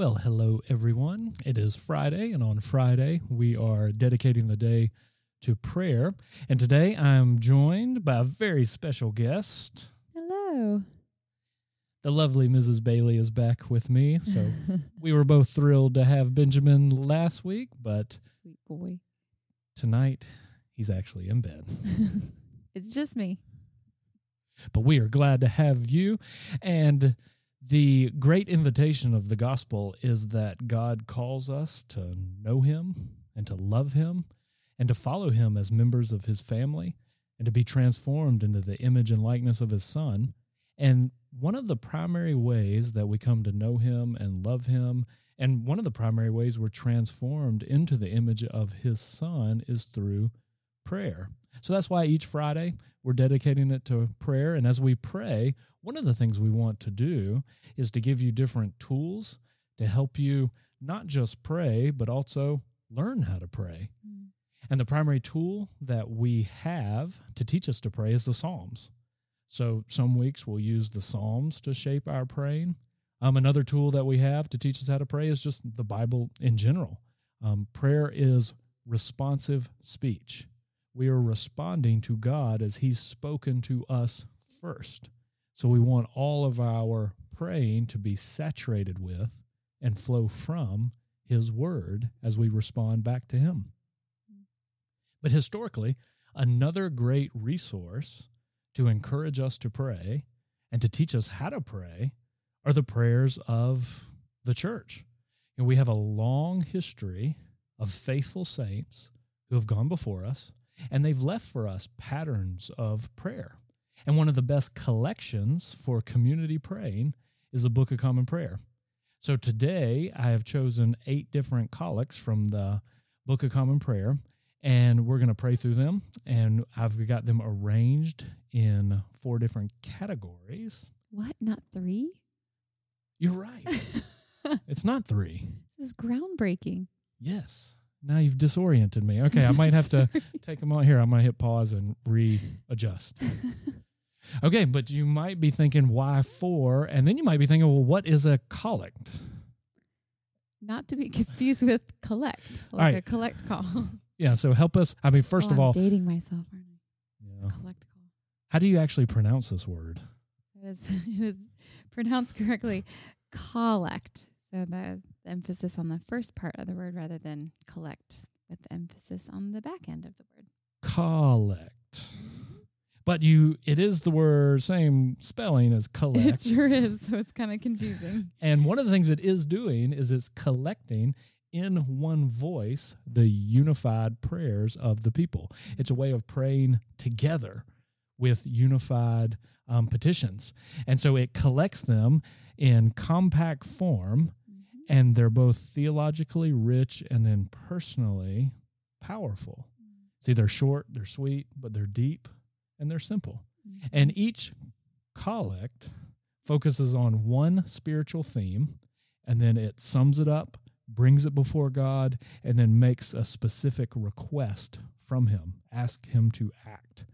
Well, hello, everyone. It is Friday, and on Friday, we are dedicating the day to prayer. And today I'm joined by a very special guest. Hello. The lovely Mrs. Bailey is back with me. So we were both thrilled to have Benjamin last week, but Sweet boy. tonight he's actually in bed. it's just me. But we are glad to have you. And the great invitation of the gospel is that God calls us to know him and to love him and to follow him as members of his family and to be transformed into the image and likeness of his son. And one of the primary ways that we come to know him and love him, and one of the primary ways we're transformed into the image of his son is through prayer. So that's why each Friday we're dedicating it to prayer. And as we pray, one of the things we want to do is to give you different tools to help you not just pray, but also learn how to pray. Mm. And the primary tool that we have to teach us to pray is the Psalms. So some weeks we'll use the Psalms to shape our praying. Um, another tool that we have to teach us how to pray is just the Bible in general. Um, prayer is responsive speech. We are responding to God as He's spoken to us first. So we want all of our praying to be saturated with and flow from His Word as we respond back to Him. But historically, another great resource to encourage us to pray and to teach us how to pray are the prayers of the church. And we have a long history of faithful saints who have gone before us, and they've left for us patterns of prayer. And one of the best collections for community praying is the Book of Common Prayer. So today I have chosen eight different collects from the Book of Common Prayer, and we're going to pray through them. And I've got them arranged in four different categories. What? Not three? You're right. it's not three. This is groundbreaking. Yes. Now you've disoriented me. Okay, I might have to take them out here. Going to hit pause and readjust. Okay, but you might be thinking, why four? And then you might be thinking, well, what is a collect? Not to be confused with collect, like right. a collect call. Yeah, so help us. I mean, first Oh, of I'm all, dating myself, aren't yeah. Collect call. how do you actually pronounce this word? So it is, it is pronounced correctly. Collect. So the, the emphasis on the first part of the word rather than collect with the emphasis on the back end of the word. Collect. But you, it is the word, same spelling as collect. It sure is. So it's kind of confusing. And one of the things it is doing is it's collecting in one voice the unified prayers of the people. It's a way of praying together with unified um, petitions. And so it collects them in compact form, and they're both theologically rich and then personally powerful. Mm. See, they're short, they're sweet, but they're deep and they're simple. Mm-hmm. And each collect focuses on one spiritual theme and then it sums it up, brings it before God, and then makes a specific request from Him, asks Him to act.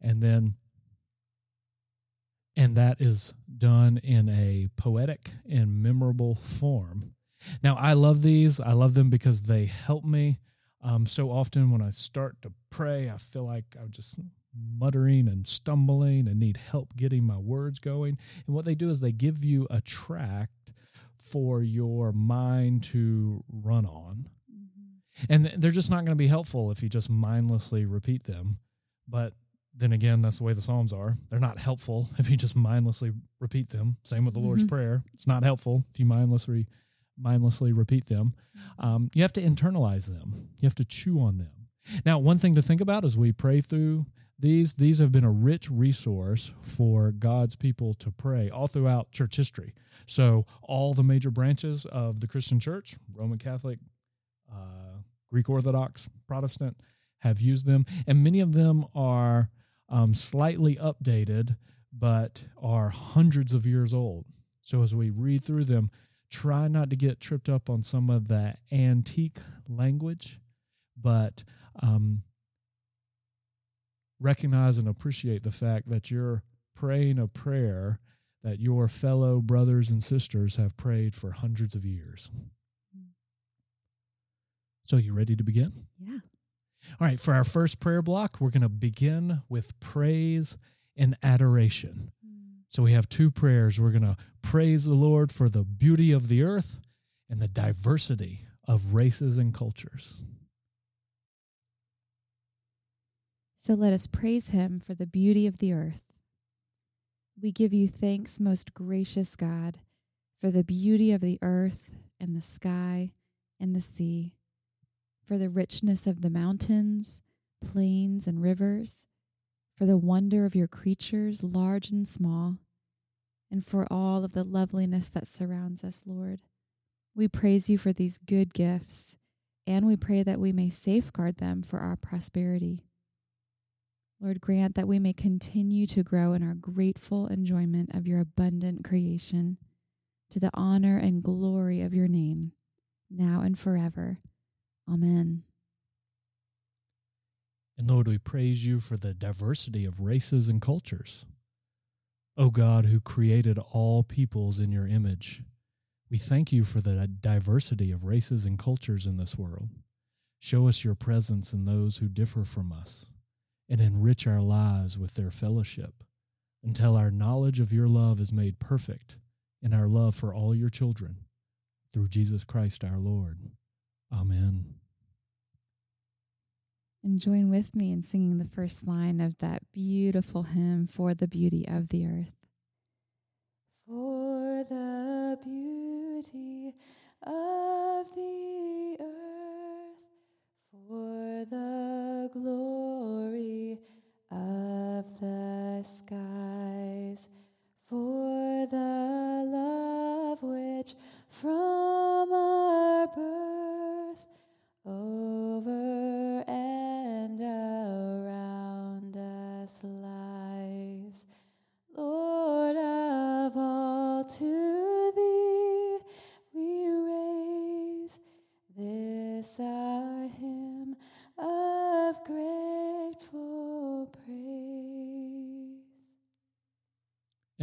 And then, and that is done in a poetic and memorable form. Now, I love these. I love them because they help me. Um, so often when I start to pray, I feel like I'm just muttering and stumbling and need help getting my words going. And what they do is they give you a tract for your mind to run on. Mhm. And they're just not going to be helpful if you just mindlessly repeat them. But then again, that's the way the Psalms are. They're not helpful if you just mindlessly repeat them. Same with the Lord's Mhm. Prayer. It's not helpful if you mindlessly mindlessly repeat them. Um, you have to internalize them. You have to chew on them. Now, one thing to think about as we pray through these, these have been a rich resource for God's people to pray all throughout church history. So, all the major branches of the Christian church, Roman Catholic, uh, Greek Orthodox, Protestant, have used them. And many of them are um, slightly updated, but are hundreds of years old. So, as we read through them, try not to get tripped up on some of the antique language, but um, recognize and appreciate the fact that you're praying a prayer that your fellow brothers and sisters have prayed for hundreds of years. So, you ready to begin? Yeah. All right, for our first prayer block, we're going to begin with praise and adoration. So, we have two prayers. We're going to praise the Lord for the beauty of the earth and the diversity of races and cultures. So let us praise him for the beauty of the earth. We give you thanks, most gracious God, for the beauty of the earth and the sky and the sea, for the richness of the mountains, plains, and rivers, for the wonder of your creatures, large and small, and for all of the loveliness that surrounds us, Lord. We praise you for these good gifts, and we pray that we may safeguard them for our prosperity. Lord, grant that we may continue to grow in our grateful enjoyment of your abundant creation to the honor and glory of your name, now and forever. Amen. And Lord, we praise you for the diversity of races and cultures. O God, who created all peoples in your image, we thank you for the diversity of races and cultures in this world. Show us your presence in those who differ from us and enrich our lives with their fellowship until our knowledge of your love is made perfect in our love for all your children through Jesus Christ our Lord. Amen. And join with me in singing the first line of that beautiful hymn, For the Beauty of the Earth. For the beauty of the earth, for the glory of the skies,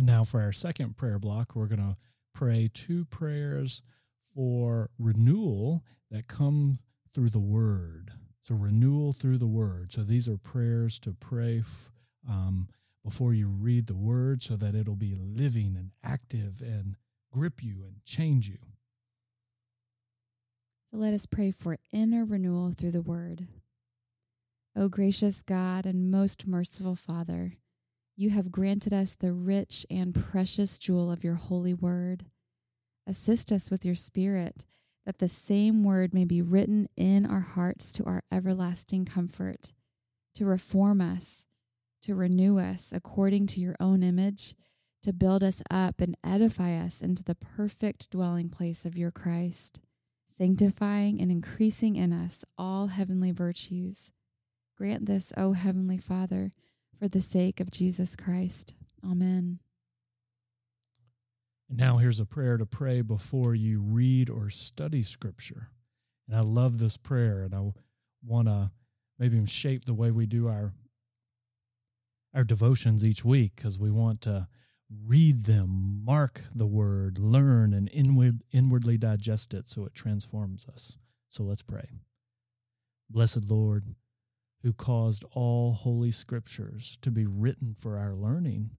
now for our second prayer block, we're going to pray two prayers for renewal that come through the word. So, renewal through the word. So, these are prayers to pray um, before you read the word so that it'll be living and active and grip you and change you. So let us pray for inner renewal through the word. O gracious God and most merciful Father, you have granted us the rich and precious jewel of your holy word. Assist us with your spirit that the same word may be written in our hearts to our everlasting comfort, to reform us, to renew us according to your own image, to build us up and edify us into the perfect dwelling place of your Christ sanctifying and increasing in us all heavenly virtues. Grant this, O Heavenly Father, for the sake of Jesus Christ. Amen. And now here's a prayer to pray before you read or study scripture. And I love this prayer and I want to maybe shape the way we do our our devotions each week because we want to read them, mark the word, learn and inward, inwardly digest it so it transforms us. So let's pray. Blessed Lord, who caused all holy scriptures to be written for our learning,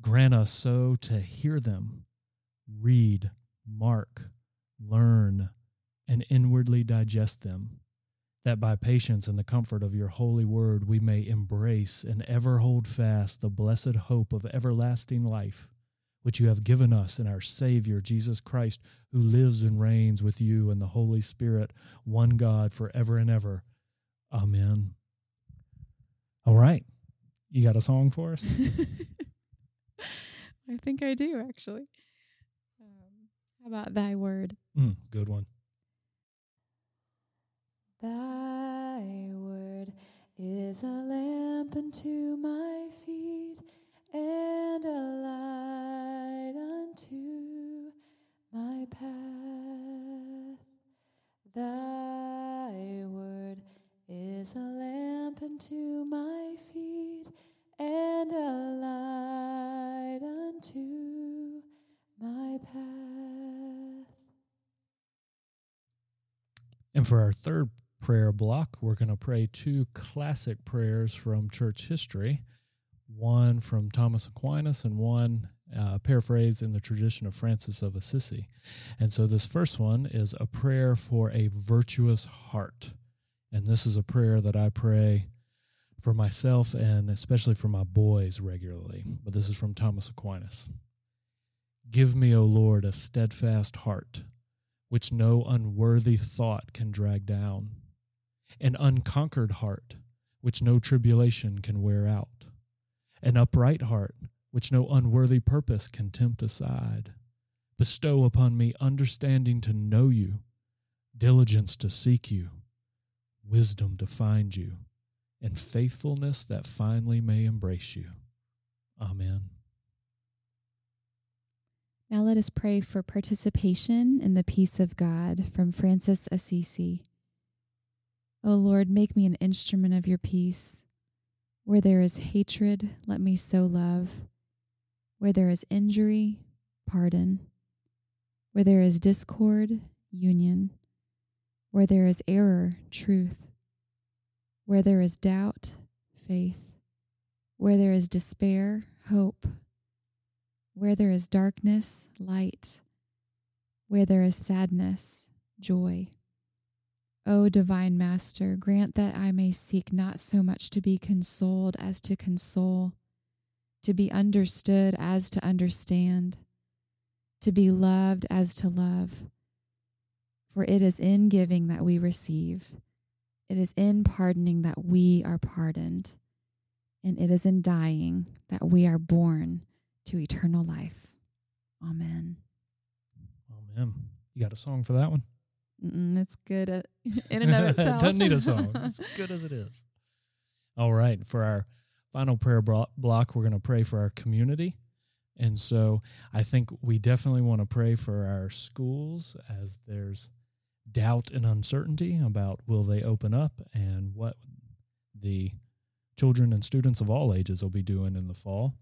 grant us so to hear them, read, mark, learn, and inwardly digest them, that by patience and the comfort of your holy word we may embrace and ever hold fast the blessed hope of everlasting life, which you have given us in our Savior Jesus Christ, who lives and reigns with you and the Holy Spirit, one God, forever and ever. Amen. All right. You got a song for us? I think I do, actually. Um, how about thy word? Mm, good one. Thy word is a lamp unto my feet and a light unto my path. Thy word is a lamp unto my feet and a light unto my path. And for our third prayer block, we're going to pray two classic prayers from church history one from Thomas Aquinas and one uh, paraphrased in the tradition of Francis of Assisi. And so this first one is a prayer for a virtuous heart. And this is a prayer that I pray for myself and especially for my boys regularly. But this is from Thomas Aquinas. Give me, O Lord, a steadfast heart, which no unworthy thought can drag down, an unconquered heart, which no tribulation can wear out, an upright heart, which no unworthy purpose can tempt aside. Bestow upon me understanding to know you, diligence to seek you, wisdom to find you, and faithfulness that finally may embrace you. Amen. Now let us pray for participation in the peace of God from Francis Assisi. O Lord, make me an instrument of your peace. Where there is hatred, let me sow love. Where there is injury, pardon. Where there is discord, union. Where there is error, truth. Where there is doubt, faith. Where there is despair, hope. Where there is darkness, light. Where there is sadness, joy. O divine Master, grant that I may seek not so much to be consoled as to console, to be understood as to understand, to be loved as to love. For it is in giving that we receive, it is in pardoning that we are pardoned, and it is in dying that we are born to eternal life. Amen. Amen. You got a song for that one? Mm-mm, it's good at, in and of itself. Doesn't need a song. It's good as it is. All right. For our final prayer block, we're going to pray for our community. And so I think we definitely want to pray for our schools as there's doubt and uncertainty about will they open up and what the children and students of all ages will be doing in the fall.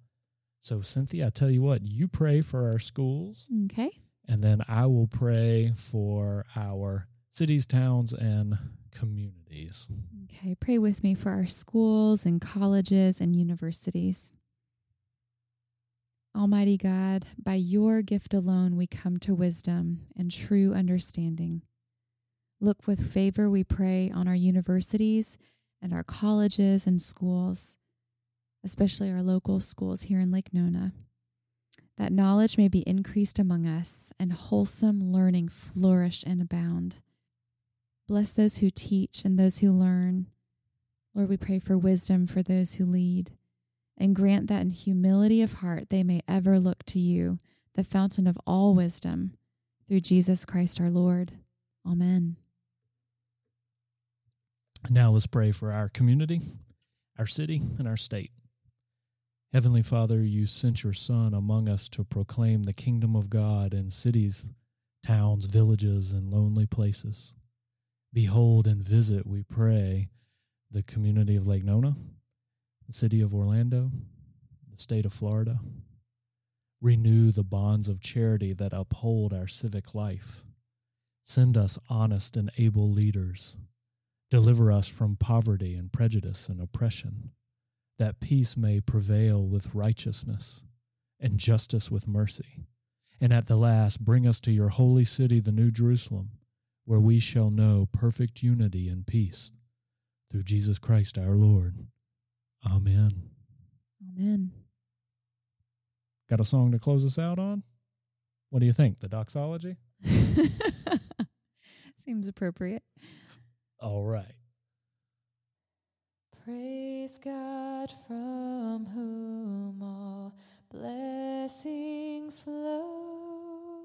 So, Cynthia, I tell you what, you pray for our schools. Okay. And then I will pray for our cities, towns, and communities. Okay. Pray with me for our schools and colleges and universities. Almighty God, by your gift alone we come to wisdom and true understanding. Look with favor, we pray, on our universities and our colleges and schools especially our local schools here in Lake Nona, that knowledge may be increased among us and wholesome learning flourish and abound. Bless those who teach and those who learn. Lord, we pray for wisdom for those who lead, and grant that in humility of heart they may ever look to you, the fountain of all wisdom, through Jesus Christ our Lord. Amen. Now let's pray for our community, our city, and our state. Heavenly Father, you sent your Son among us to proclaim the kingdom of God in cities, towns, villages, and lonely places. Behold and visit, we pray, the community of Lake Nona, the city of Orlando, the state of Florida. Renew the bonds of charity that uphold our civic life. Send us honest and able leaders. Deliver us from poverty and prejudice and oppression that peace may prevail with righteousness and justice with mercy. And at the last, bring us to your holy city, the New Jerusalem, where we shall know perfect unity and peace. Through Jesus Christ our Lord. Amen. Amen. Got a song to close us out on? What do you think? The doxology? Seems appropriate. All right. Praise God from whom all blessings flow.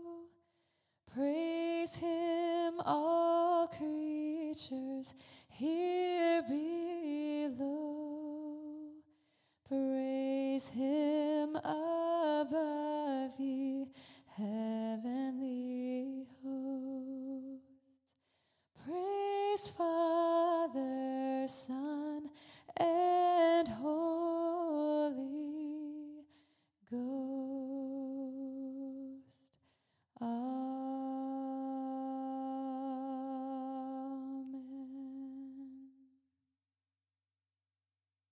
Praise Him, all creatures here below. Praise Him above